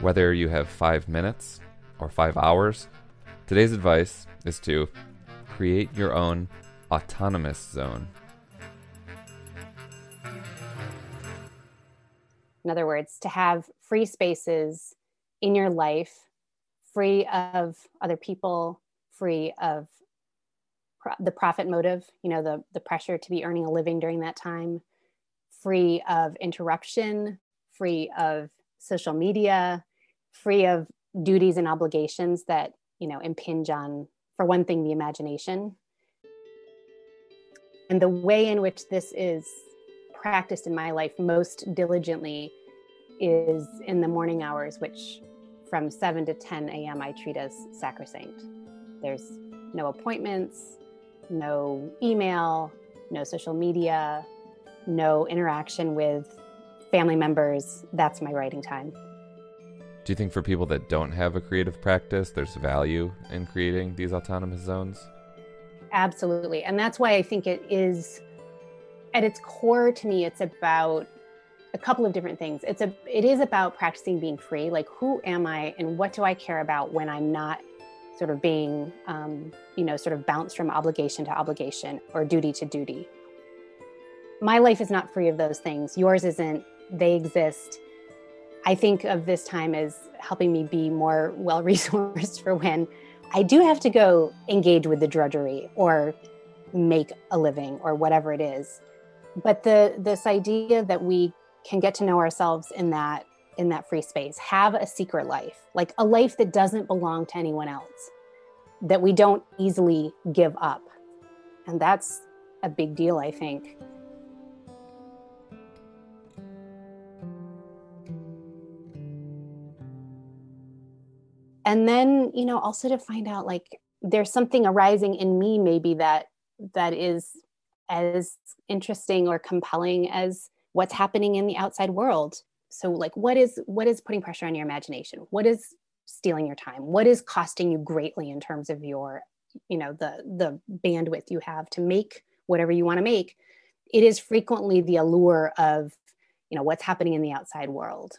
Whether you have five minutes or five hours, today's advice is to create your own autonomous zone. In other words, to have free spaces in your life, free of other people, free of pro- the profit motive, you know, the, the pressure to be earning a living during that time, free of interruption, free of social media, free of duties and obligations that, you know, impinge on, for one thing, the imagination. And the way in which this is practiced in my life most diligently is in the morning hours, which from 7 to 10 a.m. I treat as sacrosanct. There's no appointments, no email, no social media, no interaction with family members. That's my writing time. Do you think for people that don't have a creative practice, there's value in creating these autonomous zones? Absolutely. And that's why I think it is at its core to me it's about a couple of different things. It's a it is about practicing being free. Like who am I and what do I care about when I'm not sort of being um, you know sort of bounced from obligation to obligation or duty to duty. My life is not free of those things. Yours isn't. They exist. I think of this time as helping me be more well resourced for when I do have to go engage with the drudgery or make a living or whatever it is. But the this idea that we can get to know ourselves in that in that free space have a secret life like a life that doesn't belong to anyone else that we don't easily give up and that's a big deal i think and then you know also to find out like there's something arising in me maybe that that is as interesting or compelling as what's happening in the outside world. So like what is what is putting pressure on your imagination? What is stealing your time? What is costing you greatly in terms of your you know the the bandwidth you have to make whatever you want to make? It is frequently the allure of you know what's happening in the outside world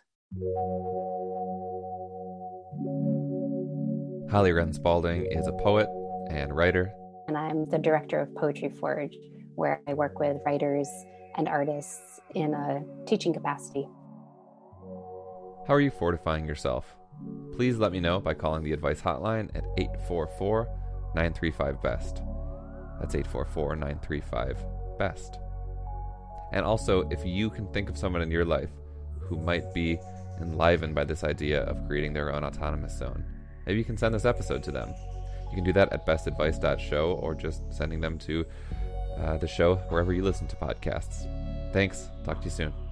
Holly Wren Spaulding is a poet and writer. And I'm the director of Poetry Forge, where I work with writers and artists in a teaching capacity. How are you fortifying yourself? Please let me know by calling the advice hotline at 844 935 BEST. That's 844 935 BEST. And also, if you can think of someone in your life who might be enlivened by this idea of creating their own autonomous zone, maybe you can send this episode to them. You can do that at bestadvice.show or just sending them to uh, the show wherever you listen to podcasts. Thanks. Talk to you soon.